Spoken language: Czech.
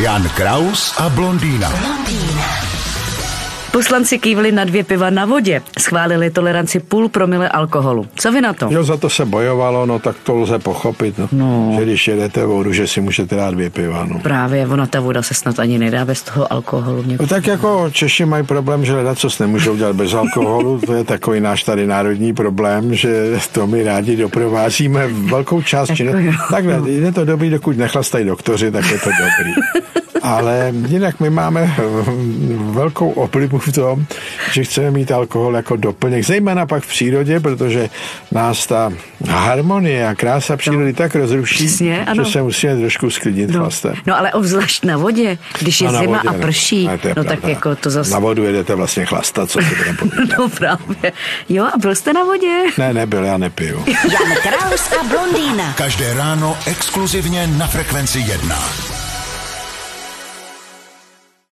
Jan Kraus a blondýna. Poslanci kývli na dvě piva na vodě. Schválili toleranci půl promile alkoholu. Co vy na to? Jo, za to se bojovalo, no tak to lze pochopit, no. No. Že když jedete vodu, že si můžete dát dvě piva, no. Právě, ona ta voda se snad ani nedá bez toho alkoholu. No tak jako Češi mají problém, že hledat, co nemůžou dělat bez alkoholu, to je takový náš tady národní problém, že to my rádi doprovázíme velkou část činu. Jako. Takhle, je to dobrý, dokud nechlastají doktoři, tak je to dobrý. Ale jinak my máme velkou oblibu v tom, že chceme mít alkohol jako doplněk, zejména pak v přírodě, protože nás ta harmonie a krása přírody tak rozruší, Přesně, ano. že se musíme trošku sklidnit No, chlastem. no ale obzvlášť na vodě, když je A na zima vodě, a no. prší, je no tak jako to zase... Na vodu jedete vlastně chlastat, co budeme povídat. No právě. Jo, a byl jste na vodě? Ne, nebyl, já nepiju. Jan Kraus a blondýna. Každé ráno exkluzivně na Frekvenci 1.